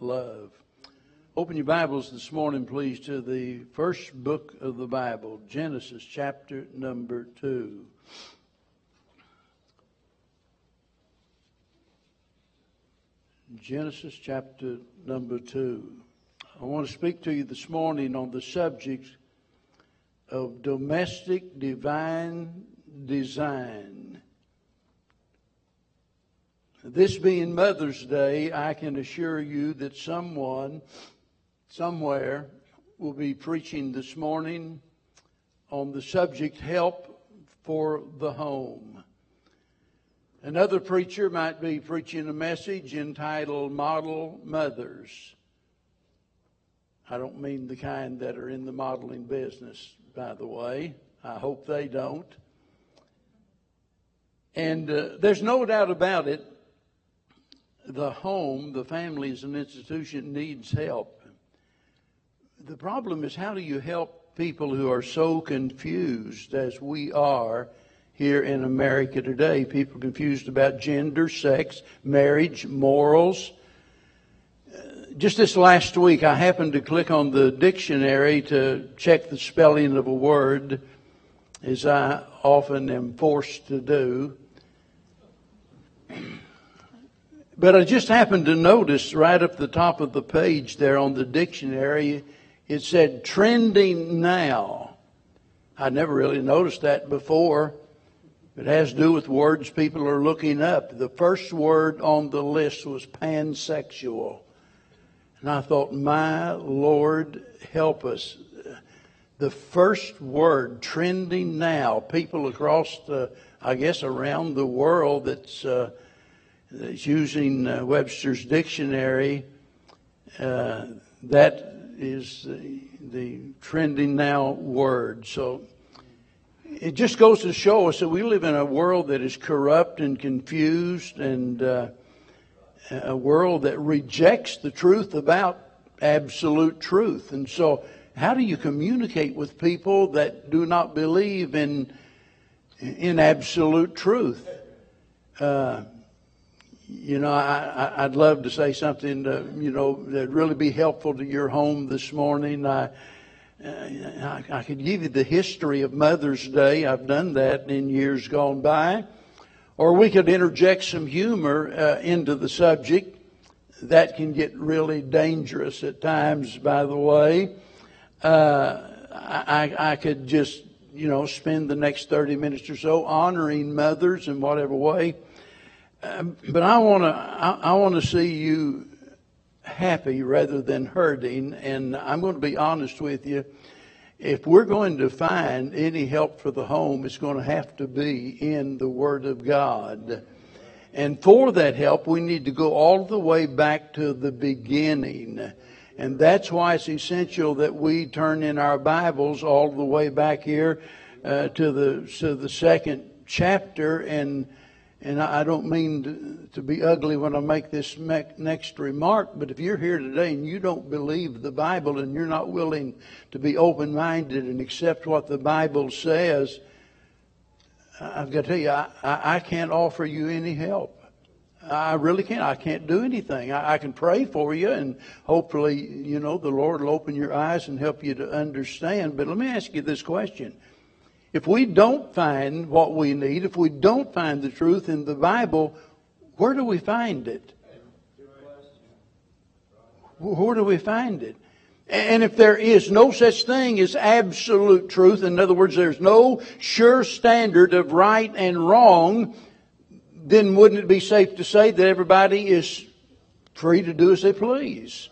love. Open your Bibles this morning, please, to the first book of the Bible, Genesis chapter number 2. Genesis chapter number 2. I want to speak to you this morning on the subject of domestic divine design. This being Mother's Day, I can assure you that someone, somewhere, will be preaching this morning on the subject help for the home. Another preacher might be preaching a message entitled Model Mothers. I don't mean the kind that are in the modeling business, by the way. I hope they don't. And uh, there's no doubt about it, the home, the family as an institution needs help. The problem is how do you help people who are so confused as we are here in America today? People confused about gender, sex, marriage, morals. Just this last week, I happened to click on the dictionary to check the spelling of a word, as I often am forced to do. But I just happened to notice right up the top of the page there on the dictionary, it said trending now. I never really noticed that before. It has to do with words people are looking up. The first word on the list was pansexual. And I thought, my Lord, help us. The first word trending now, people across the, I guess, around the world that's, uh, that's using uh, Webster's dictionary, uh, that is the, the, trending now word. So it just goes to show us that we live in a world that is corrupt and confused and uh, a world that rejects the truth about absolute truth. And so, how do you communicate with people that do not believe in in absolute truth? You know, I, would love to say something, uh, you know, that'd really be helpful to your home this morning. I, uh, I, I could give you the history of Mother's Day. I've done that in years gone by. Or we could interject some humor uh, into the subject. That can get really dangerous at times, by the way. Uh, I, I could just, you know, spend the next 30 minutes or so honoring mothers in whatever way um, but I want to I, I want to see you happy rather than hurting. And I'm going to be honest with you. If we're going to find any help for the home, it's going to have to be in the Word of God. And for that help, we need to go all the way back to the beginning. And that's why it's essential that we turn in our Bibles all the way back here uh, to the to the second chapter and and I don't mean to, be ugly when I make this next remark, but if you're here today and you don't believe the Bible and you're not willing to be open minded and accept what the Bible says, I've got to tell you, I, I can't offer you any help. I really can't. I can't do anything. I, I, can pray for you, and hopefully, you know, the Lord will open your eyes and help you to understand. But let me ask you this question if we don't find what we need, if we don't find the truth in the Bible, where do we find it? Where do we find it? And if there is no such thing as absolute truth, in other words, there's no sure standard of right and wrong, then wouldn't it be safe to say that everybody is free to do as they please?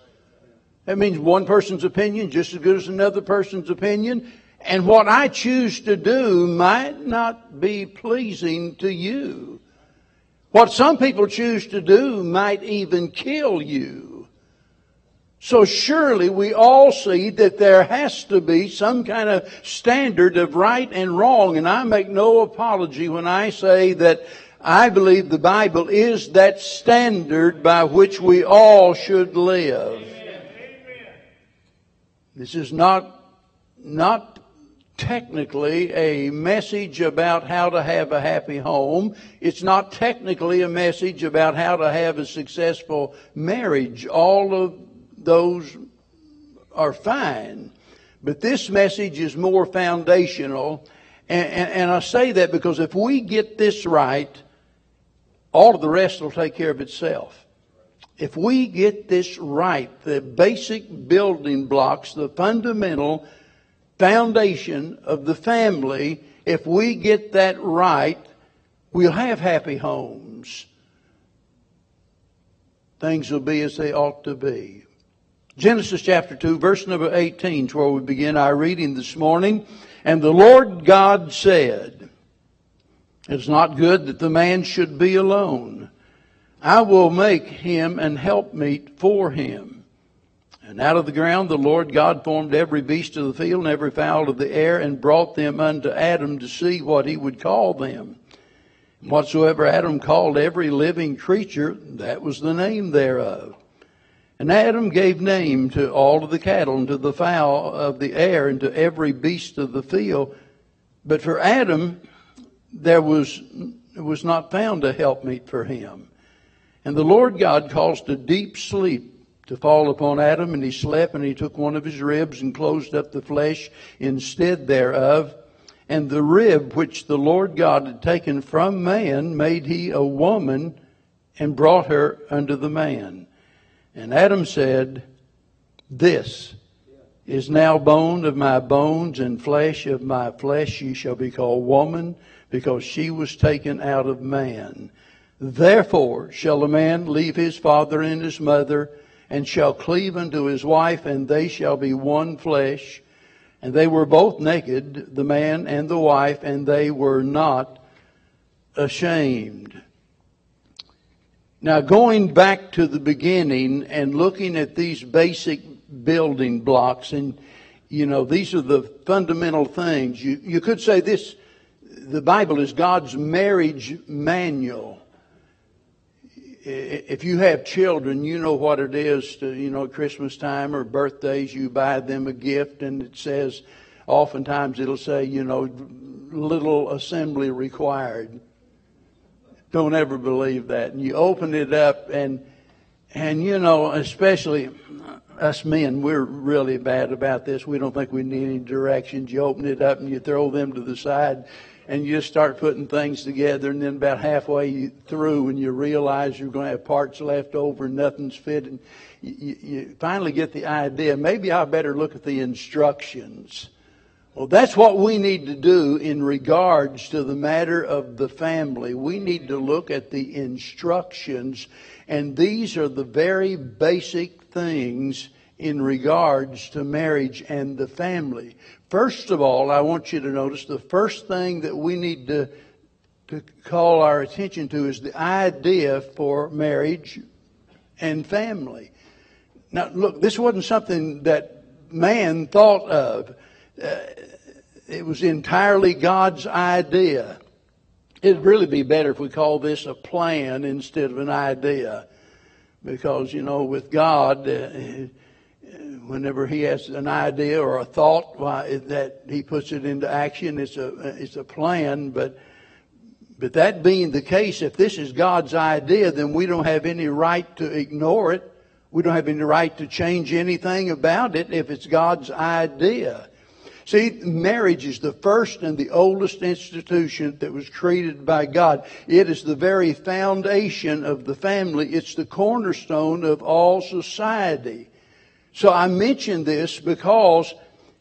That means one person's opinion just as good as another person's opinion. And what I choose to do might not be pleasing to you. What some people choose to do might even kill you. So surely we all see that there has to be some kind of standard of right and wrong. And I make no apology when I say that I believe the Bible is that standard by which we all should live. This is not, not technically a message about how to have a happy home. It's not technically a message about how to have a successful marriage. All of those are fine. But this message is more foundational. And, and, and, I say that because if we get this right, all of the rest will take care of itself. If we get this right, the basic building blocks, the fundamental foundation of the family, if we get that right, we'll have happy homes. Things will be as they ought to be. Genesis chapter 2, verse number 18 is where we begin our reading this morning. And the Lord God said, It's not good that the man should be alone. I will make him an helpmeet for him. And out of the ground the Lord God formed every beast of the field and every fowl of the air and brought them unto Adam to see what he would call them. And whatsoever Adam called every living creature, that was the name thereof. And Adam gave name to all of the cattle and to the fowl of the air and to every beast of the field. But for Adam, there was, was not found a helpmeet for him. And the Lord God caused a deep sleep to fall upon Adam, and he slept, and he took one of his ribs and closed up the flesh instead thereof. And the rib which the Lord God had taken from man made he a woman and brought her unto the man. And Adam said, This is now bone of my bones and flesh of my flesh. She shall be called woman because she was taken out of man. Therefore shall a man leave his father and his mother and shall cleave unto his wife, and they shall be one flesh. And they were both naked, the man and the wife, and they were not ashamed. Now, going back to the beginning and looking at these basic building blocks, and you know, these are the fundamental things. You, you could say this the Bible is God's marriage manual if you have children, you know what it is to, you know, Christmas time or birthdays, you buy them a gift and it says, oftentimes it'll say, you know, little assembly required. Don't ever believe that. And you open it up and, and you know, especially us men, we're really bad about this. We don't think we need any directions. You open it up and you throw them to the side and you just start putting things together, and then about halfway through, and you realize you're going to have parts left over and nothing's fitting, you, you finally get the idea. Maybe I better look at the instructions. Well, that's what we need to do in regards to the matter of the family. We need to look at the instructions, and these are the very basic things in regards to marriage and the family. First of all, I want you to notice the first thing that we need to, to call our attention to is the idea for marriage and family. Now, look, this wasn't something that man thought of. Uh, it was entirely God's idea. It'd really be better if we call this a plan instead of an idea. Because, you know, with God, uh, whenever he has an idea or a thought why, that he puts it into action. It's a it's a plan, but but that being the case, if this is God's idea, then we don't have any right to ignore it. We don't have any right to change anything about it if it's God's idea. See, marriage is the first and the oldest institution that was created by God. It is the very foundation of the family. It's the cornerstone of all society. So I mention this because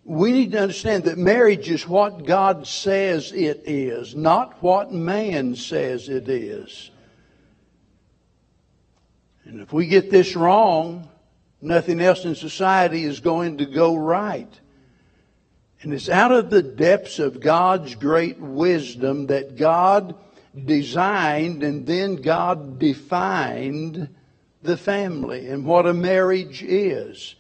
we need to understand that marriage is what God says it is, not what man says it is. And if we get this wrong, nothing else in society is going to go right. And it's out of the depths of God's great wisdom that God designed and then God defined the family and what a marriage is.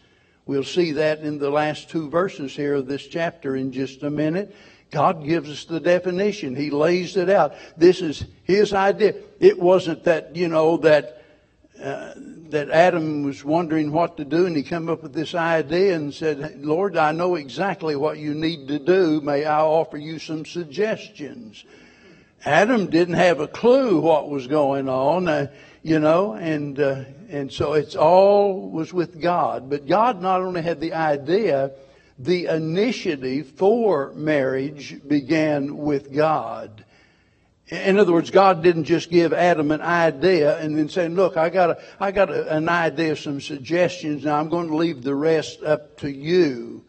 We'll see that in the last two verses here of this chapter in just a minute. God gives us the definition. He lays it out. This is His idea. It wasn't that, you know, that uh, that Adam was wondering what to do, and he came up with this idea and said, Lord, I know exactly what you need to do. May I offer you some suggestions? Adam didn't have a clue what was going on, uh, you know, and, uh, and so it's all was with God. But God not only had the idea, the initiative for marriage began with God. In other words, God didn't just give Adam an idea and then say, look, I got, a, I got a, an idea, some suggestions, now I'm going to leave the rest up to you.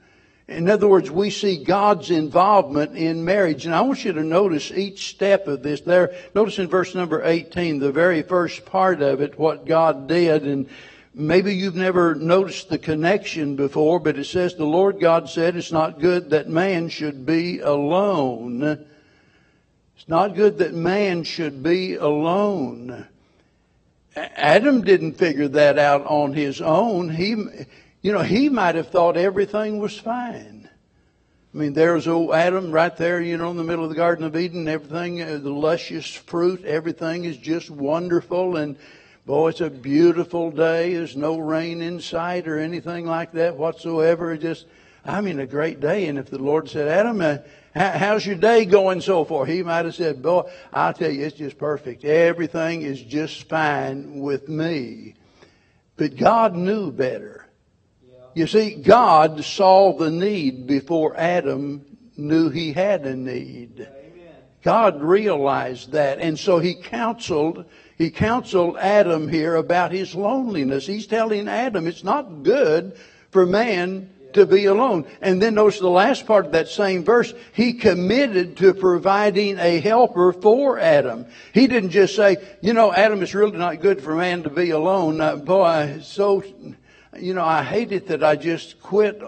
In other words, we see God's involvement in marriage. And I want you to notice each step of this there. Notice in verse number 18, the very first part of it, what God did. And maybe you've never noticed the connection before, but it says, the Lord God said, it's not good that man should be alone. It's not good that man should be alone. Adam didn't figure that out on his own. He, you know, he might have thought everything was fine. I mean, there's old Adam right there, you know, in the middle of the Garden of Eden. Everything, uh, the luscious fruit, everything is just wonderful. And boy, it's a beautiful day. There's no rain in sight or anything like that whatsoever. Just, I mean, a great day. And if the Lord said, Adam, uh, How's your day going so far? He might have said, Boy, I'll tell you, it's just perfect. Everything is just fine with me. But God knew better. You see, God saw the need before Adam knew he had a need. God realized that. And so he counseled, he counseled Adam here about his loneliness. He's telling Adam it's not good for man to be alone. And then notice the last part of that same verse. He committed to providing a helper for Adam. He didn't just say, you know, Adam, it's really not good for man to be alone. Uh, boy, so, you know, I hate it that I just quit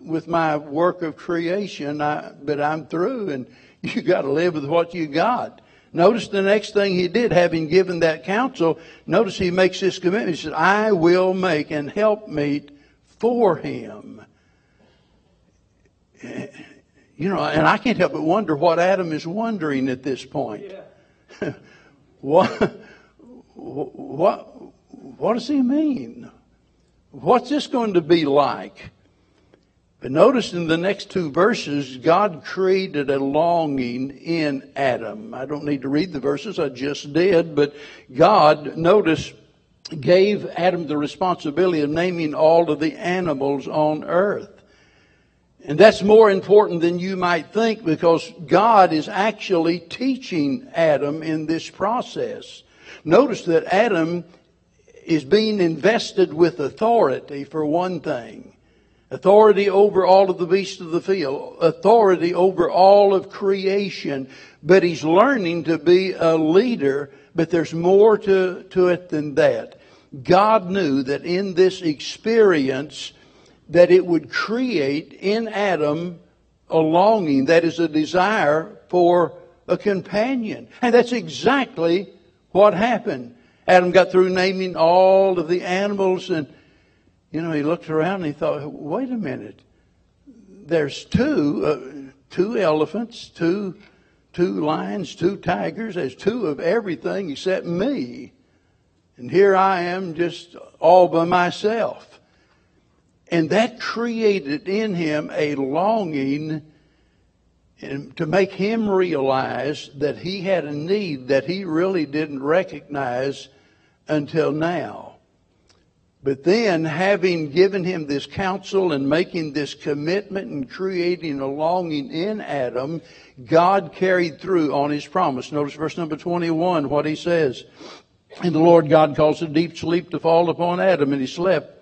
with my work of creation, I, but I'm through and you got to live with what you got. Notice the next thing he did, having given that counsel, notice he makes this commitment. He said, I will make an helpmeet for him. You know, and I can't help but wonder what Adam is wondering at this point. Yeah. what, what, what does he mean? What's this going to be like? But notice in the next two verses, God created a longing in Adam. I don't need to read the verses, I just did, but God, notice, gave Adam the responsibility of naming all of the animals on earth. And that's more important than you might think because God is actually teaching Adam in this process. Notice that Adam is being invested with authority for one thing. Authority over all of the beasts of the field. Authority over all of creation. But he's learning to be a leader but there's more to, to it than that. God knew that in this experience that it would create in Adam a longing, that is a desire for a companion. And that's exactly what happened. Adam got through naming all of the animals and, you know, he looked around and he thought, wait a minute. There's two, uh, two elephants, two two lions, two tigers. There's two of everything except me. And here I am just all by myself. And that created in him a longing to make him realize that he had a need that he really didn't recognize until now. But then, having given him this counsel and making this commitment and creating a longing in Adam, God carried through on his promise. Notice verse number 21, what he says. And the Lord God caused a deep sleep to fall upon Adam, and he slept.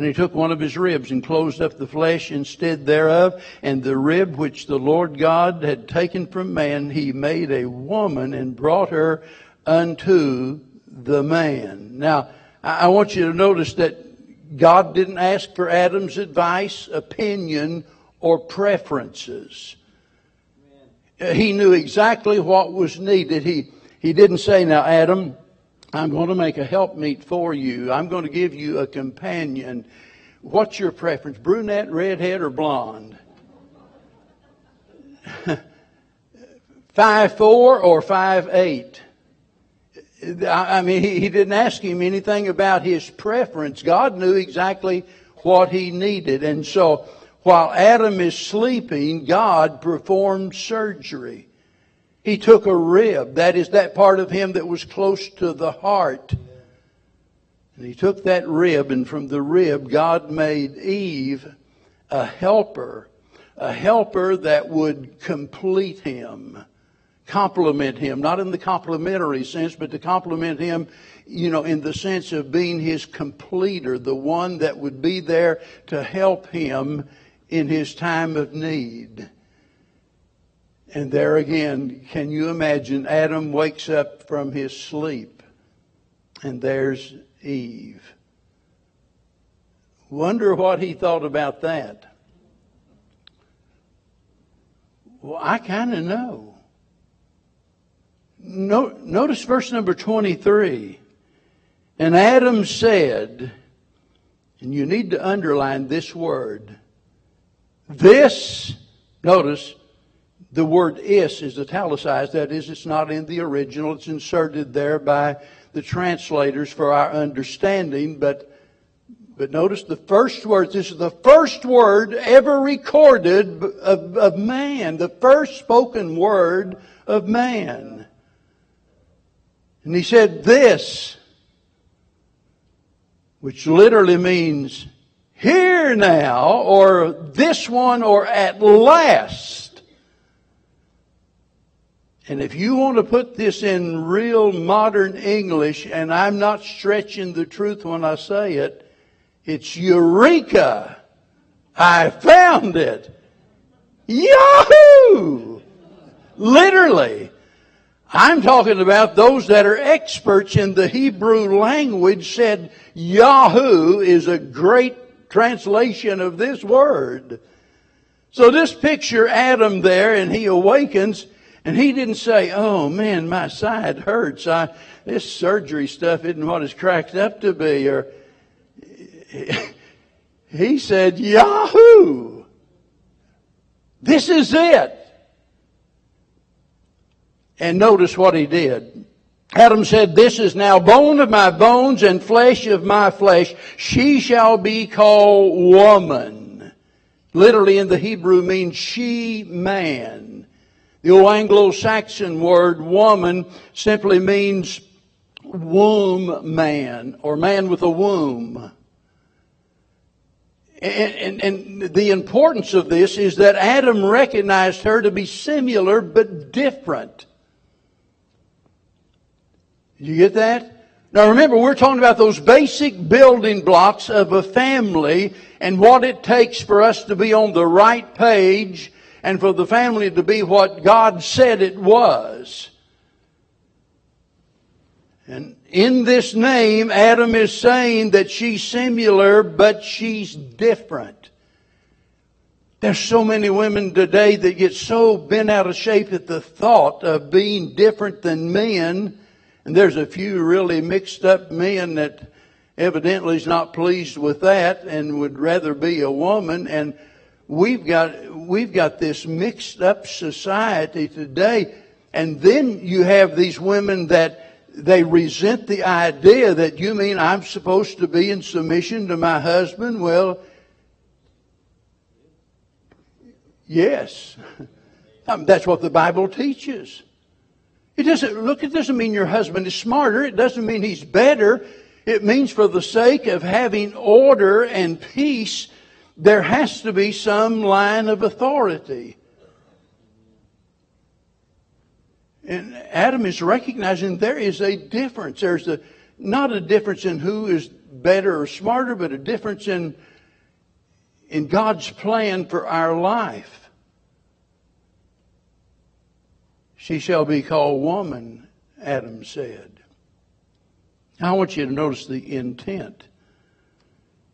And he took one of his ribs and closed up the flesh instead thereof. And the rib which the Lord God had taken from man, he made a woman and brought her unto the man. Now, I want you to notice that God didn't ask for Adam's advice, opinion, or preferences. He knew exactly what was needed. He, he didn't say, now Adam, I'm going to make a helpmeet for you. I'm going to give you a companion. What's your preference, brunette, redhead, or blonde? five four or five eight? I mean, he didn't ask him anything about his preference. God knew exactly what he needed. And so, while Adam is sleeping, God performed surgery. He took a rib, that is that part of him that was close to the heart. And he took that rib, and from the rib, God made Eve a helper, a helper that would complete him complement him, not in the complimentary sense, but to complement him, you know, in the sense of being his completer, the one that would be there to help him in his time of need. And there again, can you imagine Adam wakes up from his sleep and there's Eve. Wonder what he thought about that. Well, I kind of know. No, notice verse number 23. And Adam said, and you need to underline this word, this, notice, the word is is italicized. That is, it's not in the original. It's inserted there by the translators for our understanding. But, but notice the first word. This is the first word ever recorded of, of man. The first spoken word of man. And he said this, which literally means here now, or this one, or at last. And if you want to put this in real modern English, and I'm not stretching the truth when I say it, it's Eureka! I found it! Yahoo! Literally. I'm talking about those that are experts in the Hebrew language said Yahoo is a great translation of this word. So this picture Adam there and he awakens and he didn't say, oh man, my side hurts. I, this surgery stuff isn't what it's cracked up to be or he said, Yahoo! This is it. And notice what he did. Adam said, This is now bone of my bones and flesh of my flesh. She shall be called woman. Literally in the Hebrew means she man. The old Anglo-Saxon word woman simply means womb man or man with a womb. And, and, and, the importance of this is that Adam recognized her to be similar but different. You get that? Now remember, we're talking about those basic building blocks of a family and what it takes for us to be on the right page and for the family to be what God said it was. And in this name, Adam is saying that she's similar, but she's different. There's so many women today that get so bent out of shape at the thought of being different than men and there's a few really mixed up men that evidently is not pleased with that and would rather be a woman. And we've got, we've got this mixed up society today. And then you have these women that they resent the idea that you mean I'm supposed to be in submission to my husband. Well, yes. Um, that's what the Bible teaches. It doesn't, look, it doesn't mean your husband is smarter. It doesn't mean he's better. It means for the sake of having order and peace, there has to be some line of authority. And Adam is recognizing there is a difference. There's a, not a difference in who is better or smarter, but a difference in, in God's plan for our life. She shall be called woman, Adam said. I want you to notice the intent.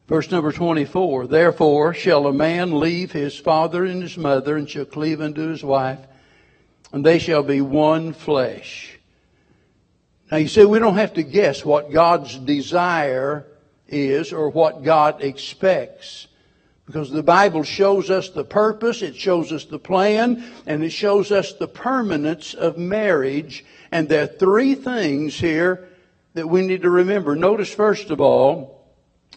Verse number 24, Therefore shall a man leave his father and his mother and shall cleave unto his wife, and they shall be one flesh. Now you see, we don't have to guess what God's desire is or what God expects. Because the Bible shows us the purpose, it shows us the plan, and it shows us the permanence of marriage. And there are three things here that we need to remember. Notice, first of all,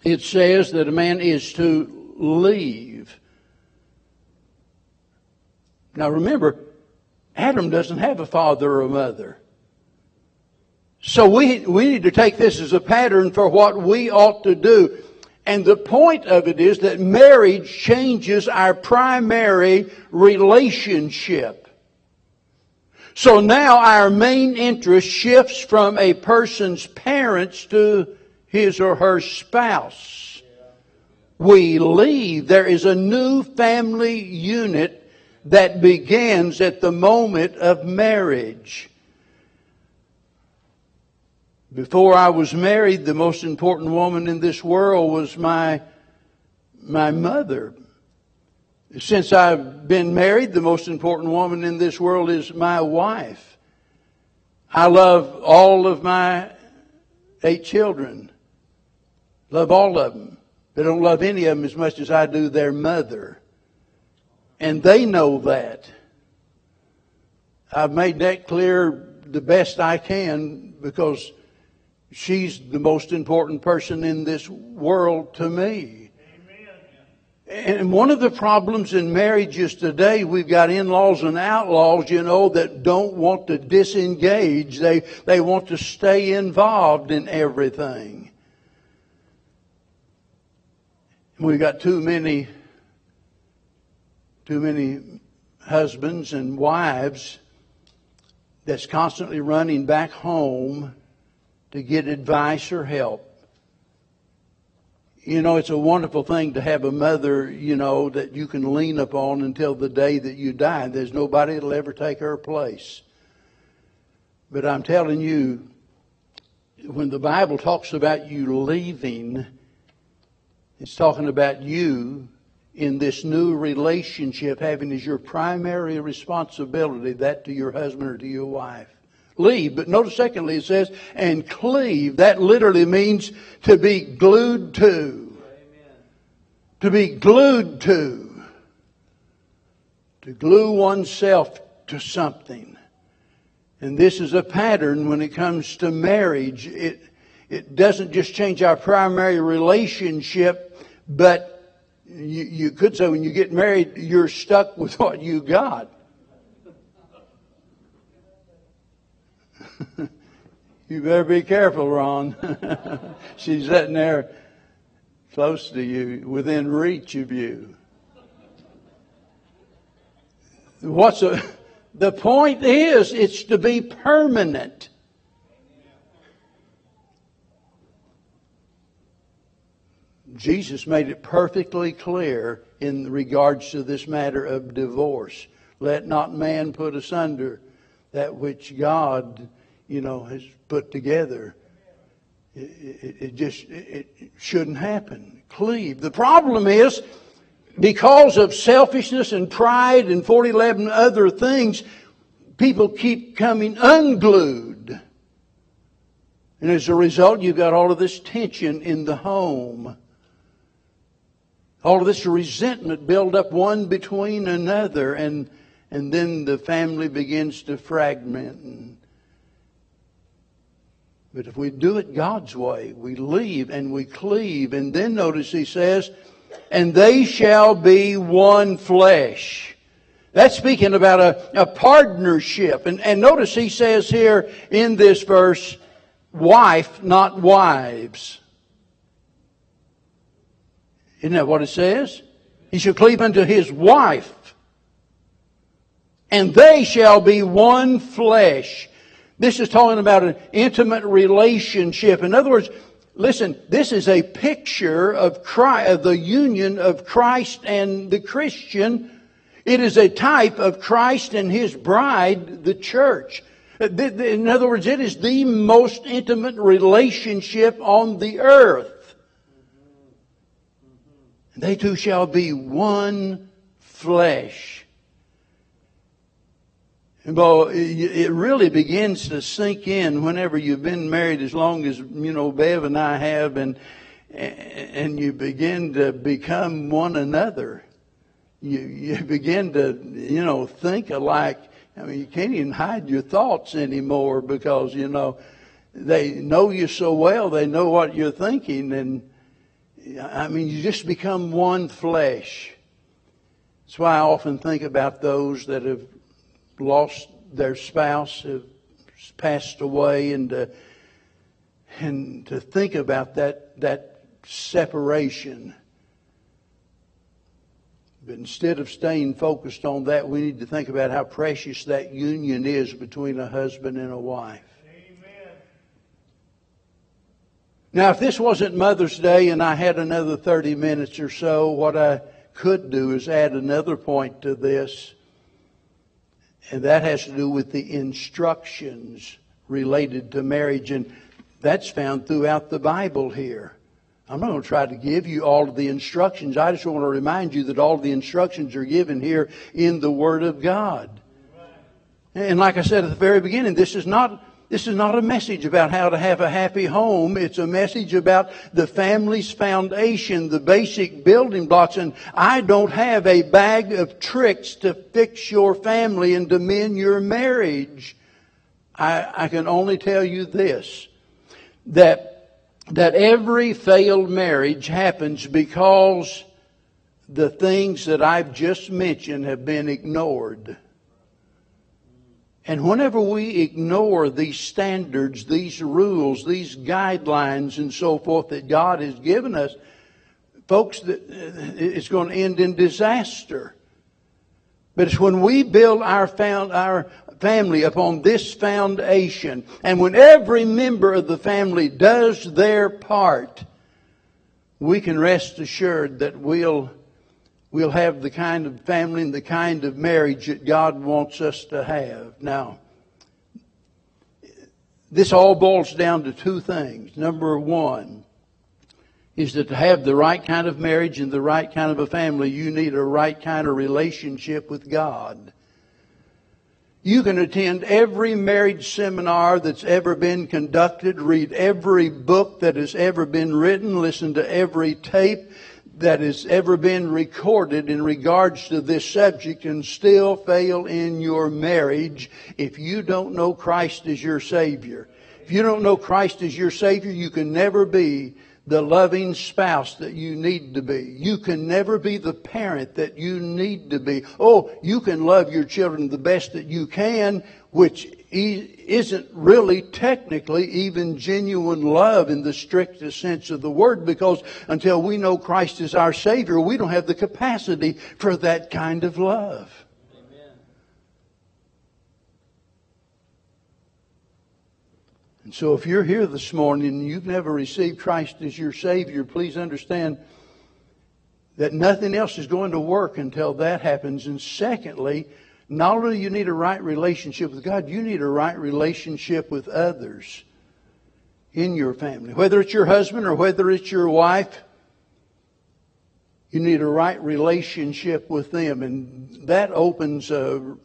it says that a man is to leave. Now remember, Adam doesn't have a father or a mother. So we, we need to take this as a pattern for what we ought to do. And the point of it is that marriage changes our primary relationship. So now our main interest shifts from a person's parents to his or her spouse. We leave. There is a new family unit that begins at the moment of marriage. Before I was married, the most important woman in this world was my, my mother. Since I've been married, the most important woman in this world is my wife. I love all of my eight children. Love all of them. They don't love any of them as much as I do their mother. And they know that. I've made that clear the best I can because she's the most important person in this world to me. Amen. And one of the problems in marriages today, we've got in-laws and outlaws, you know, that don't want to disengage. They, they want to stay involved in everything. We've got too many, too many husbands and wives that's constantly running back home to get advice or help. You know, it's a wonderful thing to have a mother, you know, that you can lean upon until the day that you die. There's nobody that'll ever take her place. But I'm telling you, when the Bible talks about you leaving, it's talking about you in this new relationship having as your primary responsibility that to your husband or to your wife leave. But notice secondly it says, and cleave. That literally means to be glued to. Amen. To be glued to. To glue oneself to something. And this is a pattern when it comes to marriage. It, it doesn't just change our primary relationship, but you, you could say when you get married, you're stuck with what you got. you better be careful, Ron. She's sitting there close to you, within reach of you. What's a, the point is, it's to be permanent. Jesus made it perfectly clear in regards to this matter of divorce. Let not man put asunder that which God you know, has put together. It, it, it just it, it shouldn't happen. Cleave. The problem is because of selfishness and pride and 4011 other things, people keep coming unglued. And as a result, you've got all of this tension in the home. All of this resentment build up one between another, and, and then the family begins to fragment. But if we do it God's way, we leave and we cleave. And then notice he says, and they shall be one flesh. That's speaking about a, a partnership. And, and notice he says here in this verse, wife, not wives. Isn't that what it says? He shall cleave unto his wife. And they shall be one flesh. This is talking about an intimate relationship. In other words, listen, this is a picture of, Christ, of the union of Christ and the Christian. It is a type of Christ and His bride, the church. Uh, in other words, it is the most intimate relationship on the earth. They two shall be one flesh. Well, it really begins to sink in whenever you've been married as long as, you know, Bev and I have, and, and you begin to become one another. You, you begin to, you know, think alike. I mean, you can't even hide your thoughts anymore because, you know, they know you so well, they know what you're thinking, and I mean, you just become one flesh. That's why I often think about those that have lost their spouse, have passed away, and to, and to think about that that separation. But instead of staying focused on that, we need to think about how precious that union is between a husband and a wife. Amen. Now, if this wasn't Mother's Day and I had another 30 minutes or so, what I could do is add another point to this, and that has to do with the instructions related to marriage. And that's found throughout the Bible here. I'm not going to try to give you all of the instructions. I just want to remind you that all the instructions are given here in the Word of God. And like I said at the very beginning, this is not this is not a message about how to have a happy home. It's a message about the family's foundation, the basic building blocks. And I don't have a bag of tricks to fix your family and to mend your marriage. I, I can only tell you this that, that every failed marriage happens because the things that I've just mentioned have been ignored. And whenever we ignore these standards, these rules, these guidelines, and so forth that God has given us, folks, it's going to end in disaster. But it's when we build our, found, our, family upon this foundation. And when every member of the family does their part, we can rest assured that we'll, we'll have the kind of family and the kind of marriage that God wants us to have. Now, this all boils down to two things. Number one is that to have the right kind of marriage and the right kind of a family, you need a right kind of relationship with God. You can attend every marriage seminar that's ever been conducted, read every book that has ever been written, listen to every tape that has ever been recorded in regards to this subject and still fail in your marriage if you don't know Christ as your Savior. If you don't know Christ as your Savior, you can never be the loving spouse that you need to be. You can never be the parent that you need to be. Oh, you can love your children the best that you can, which isn't really technically even genuine love in the strictest sense of the word because until we know Christ is our Savior, we don't have the capacity for that kind of love. Amen. And so if you're here this morning and you've never received Christ as your Savior, please understand that nothing else is going to work until that happens. And secondly, not only do you need a right relationship with God, you need a right relationship with others in your family. Whether it's your husband or whether it's your wife, you need a right relationship with them. And that opens a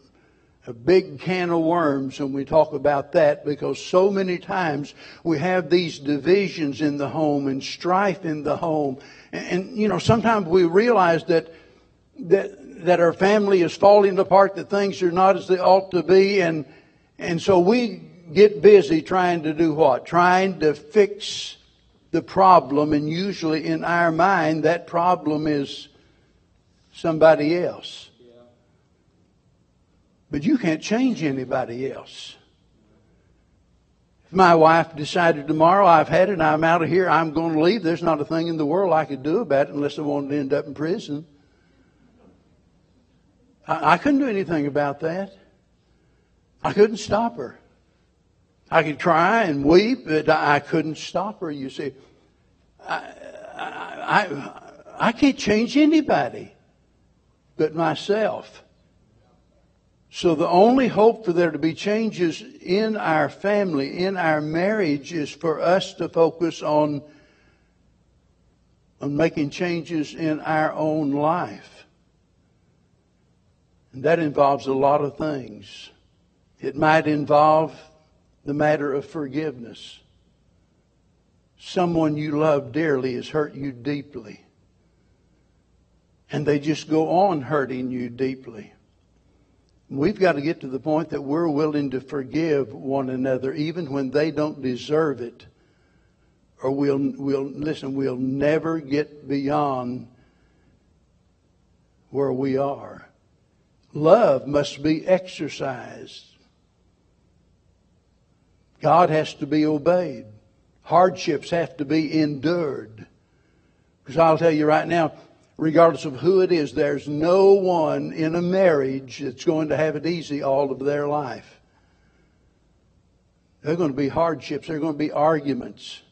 a big can of worms when we talk about that because so many times we have these divisions in the home and strife in the home. And, and, you know, sometimes we realize that, that, that our family is falling apart, that things are not as they ought to be. And, and so we get busy trying to do what? Trying to fix the problem. And usually in our mind, that problem is somebody else. But you can't change anybody else. If my wife decided tomorrow I've had it, I'm out of here, I'm going to leave, there's not a thing in the world I could do about it unless I wanted to end up in prison. I, I couldn't do anything about that. I couldn't stop her. I could cry and weep, but I couldn't stop her, you see. I, I, I, I can't change anybody but myself. So the only hope for there to be changes in our family, in our marriage, is for us to focus on, on making changes in our own life. And that involves a lot of things. It might involve the matter of forgiveness. someone you love dearly has hurt you deeply. And they just go on hurting you deeply. We've got to get to the point that we're willing to forgive one another even when they don't deserve it. Or we'll, we'll listen, we'll never get beyond where we are. Love must be exercised. God has to be obeyed. Hardships have to be endured. Because I'll tell you right now, regardless of who it is, there's no one in a marriage that's going to have it easy all of their life. There are going to be hardships, there are going to be arguments.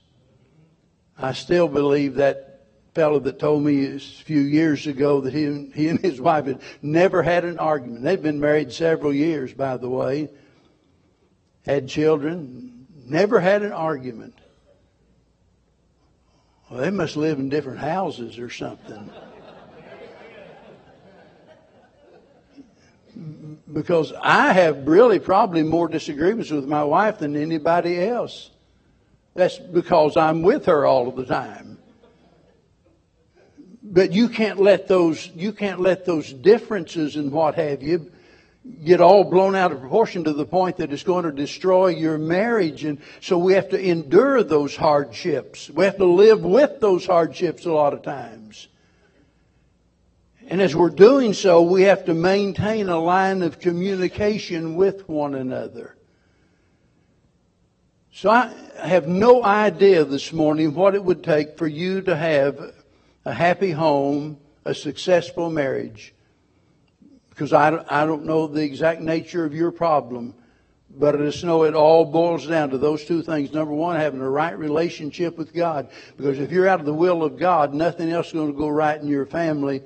I still believe that fellow that told me a few years ago that he, he and his wife had never had an argument. They've been married several years, by the way, had children, never had an argument. Well, they must live in different houses or something. because I have really probably more disagreements with my wife than anybody else. That's because I'm with her all of the time. But you can't let those you can't let those differences and what have you get all blown out of proportion to the point that it's going to destroy your marriage. And so we have to endure those hardships. We have to live with those hardships a lot of times. And as we're doing so, we have to maintain a line of communication with one another. So I have no idea this morning what it would take for you to have a happy home, a successful marriage. Because I, I don't know the exact nature of your problem, but I just know it all boils down to those two things. Number one, having a right relationship with God. Because if you're out of the will of God, nothing else is going to go right in your family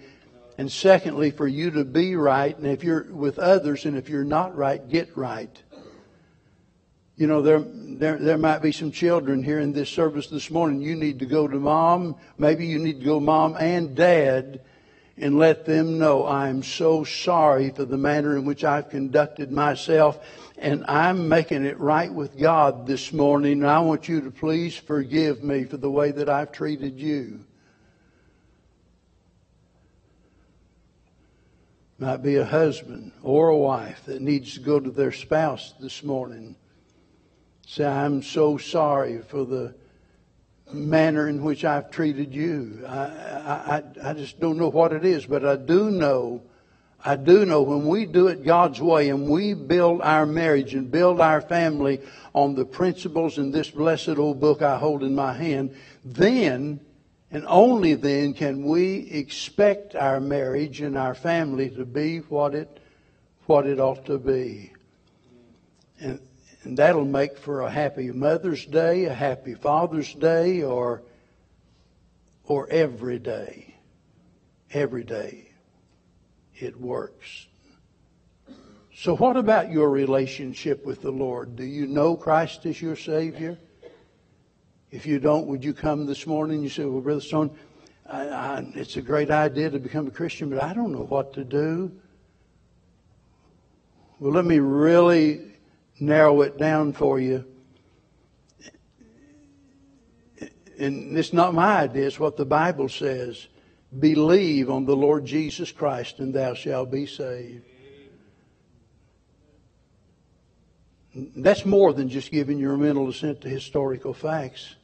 and secondly, for you to be right, and if you're with others, and if you're not right, get right. You know, there, there, there might be some children here in this service this morning. You need to go to mom. Maybe you need to go mom and dad and let them know I'm so sorry for the manner in which I've conducted myself and I'm making it right with God this morning. And I want you to please forgive me for the way that I've treated you. Might be a husband or a wife that needs to go to their spouse this morning. Say, I'm so sorry for the manner in which I've treated you. I, I, I just don't know what it is, but I do know, I do know when we do it God's way and we build our marriage and build our family on the principles in this blessed old book I hold in my hand, then and only then can we expect our marriage and our family to be what it, what it ought to be. And, and that'll make for a happy Mother's Day, a happy Father's Day, or, or every day. Every day it works. So, what about your relationship with the Lord? Do you know Christ as your Savior? If you don't, would you come this morning? You say, Well, Brother Stone, I, I, it's a great idea to become a Christian, but I don't know what to do. Well, let me really narrow it down for you. And it's not my idea, it's what the Bible says. Believe on the Lord Jesus Christ, and thou shalt be saved. That's more than just giving your mental assent to historical facts.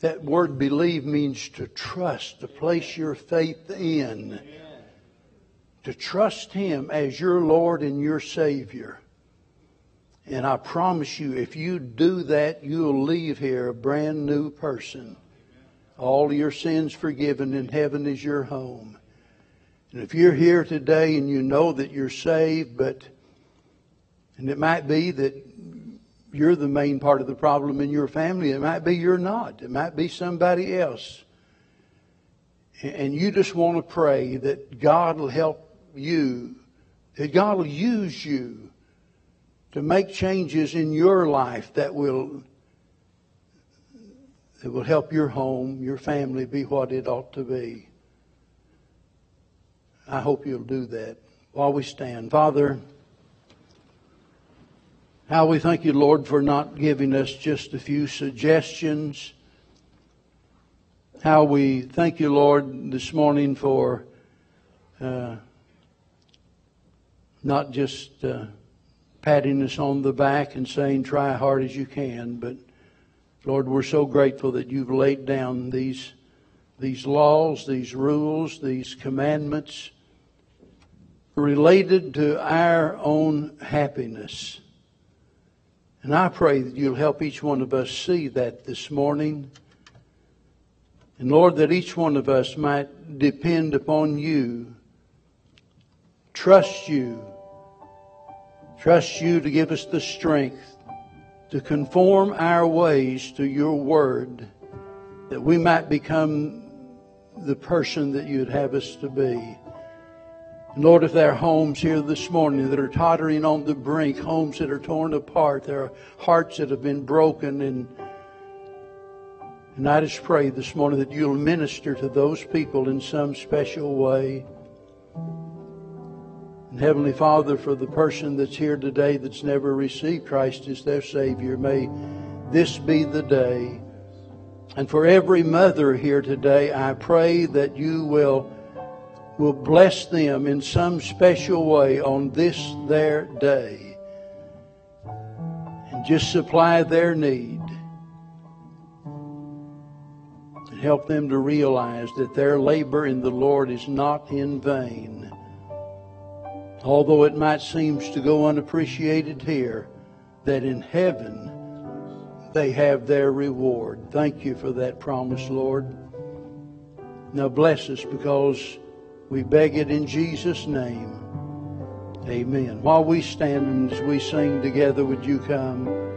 That word believe means to trust, to place your faith in, to trust Him as your Lord and your Savior. And I promise you, if you do that, you'll leave here a brand new person. All your sins forgiven, and heaven is your home. And if you're here today and you know that you're saved, but and it might be that you're the main part of the problem in your family. It might be you're not. It might be somebody else. And you just want to pray that God will help you, that God will use you to make changes in your life that will that will help your home, your family be what it ought to be. I hope you'll do that while we stand. Father, how we thank you, Lord, for not giving us just a few suggestions how we thank you, Lord, this morning for uh, not just uh, patting us on the back and saying, try hard as you can, but Lord, we're so grateful that you've laid down these, these laws, these rules, these commandments related to our own happiness. And I pray that you'll help each one of us see that this morning. And Lord, that each one of us might depend upon you, trust you, trust you to give us the strength to conform our ways to your word, that we might become the person that you'd have us to be. Lord, if there are homes here this morning that are tottering on the brink, homes that are torn apart, there are hearts that have been broken, and, and I just pray this morning that you'll minister to those people in some special way. And Heavenly Father, for the person that's here today that's never received Christ as their Savior, may this be the day. And for every mother here today, I pray that you will will bless them in some special way on this their day and just supply their need and help them to realize that their labor in the Lord is not in vain. Although it might seem to go unappreciated here, that in heaven they have their reward. Thank you for that promise, Lord. Now bless us because we beg it in Jesus' name. Amen. While we stand and as we sing together, would you come?